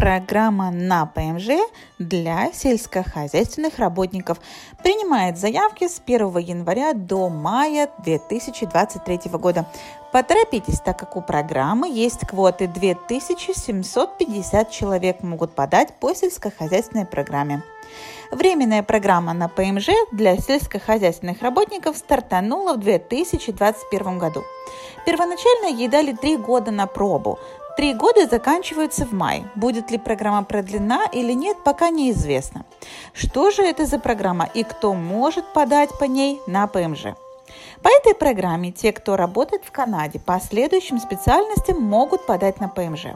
Программа на ПМЖ для сельскохозяйственных работников принимает заявки с 1 января до мая 2023 года. Поторопитесь, так как у программы есть квоты 2750 человек могут подать по сельскохозяйственной программе. Временная программа на ПМЖ для сельскохозяйственных работников стартанула в 2021 году. Первоначально ей дали три года на пробу, Три года заканчиваются в мае. Будет ли программа продлена или нет, пока неизвестно. Что же это за программа и кто может подать по ней на ПМЖ? По этой программе те, кто работает в Канаде по следующим специальностям, могут подать на ПМЖ.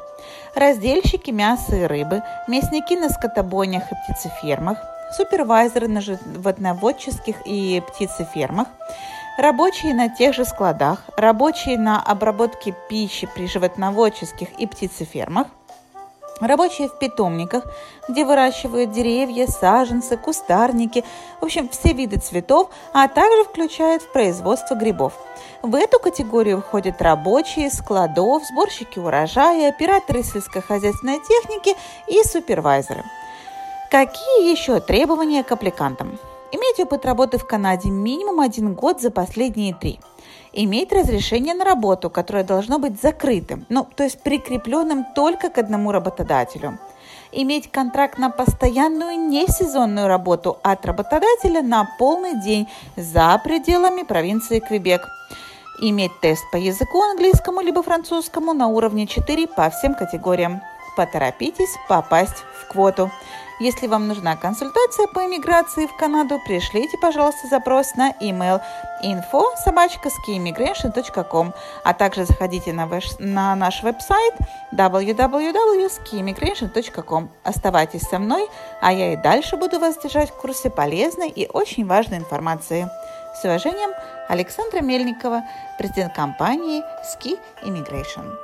Раздельщики мяса и рыбы, мясники на скотобойнях и птицефермах, супервайзеры на животноводческих и птицефермах, Рабочие на тех же складах, рабочие на обработке пищи при животноводческих и птицефермах, рабочие в питомниках, где выращивают деревья, саженцы, кустарники, в общем, все виды цветов, а также включают в производство грибов. В эту категорию входят рабочие складов, сборщики урожая, операторы сельскохозяйственной техники и супервайзеры. Какие еще требования к аппликантам? Иметь опыт работы в Канаде минимум один год за последние три. Иметь разрешение на работу, которое должно быть закрытым, ну, то есть прикрепленным только к одному работодателю. Иметь контракт на постоянную несезонную работу от работодателя на полный день за пределами провинции Квебек. Иметь тест по языку английскому либо французскому на уровне 4 по всем категориям. Поторопитесь попасть в квоту. Если вам нужна консультация по иммиграции в Канаду, пришлите, пожалуйста, запрос на email info а также заходите на, ваш, на наш веб-сайт www.skiimmigration.com. Оставайтесь со мной, а я и дальше буду вас держать в курсе полезной и очень важной информации. С уважением, Александра Мельникова, президент компании Ski Immigration.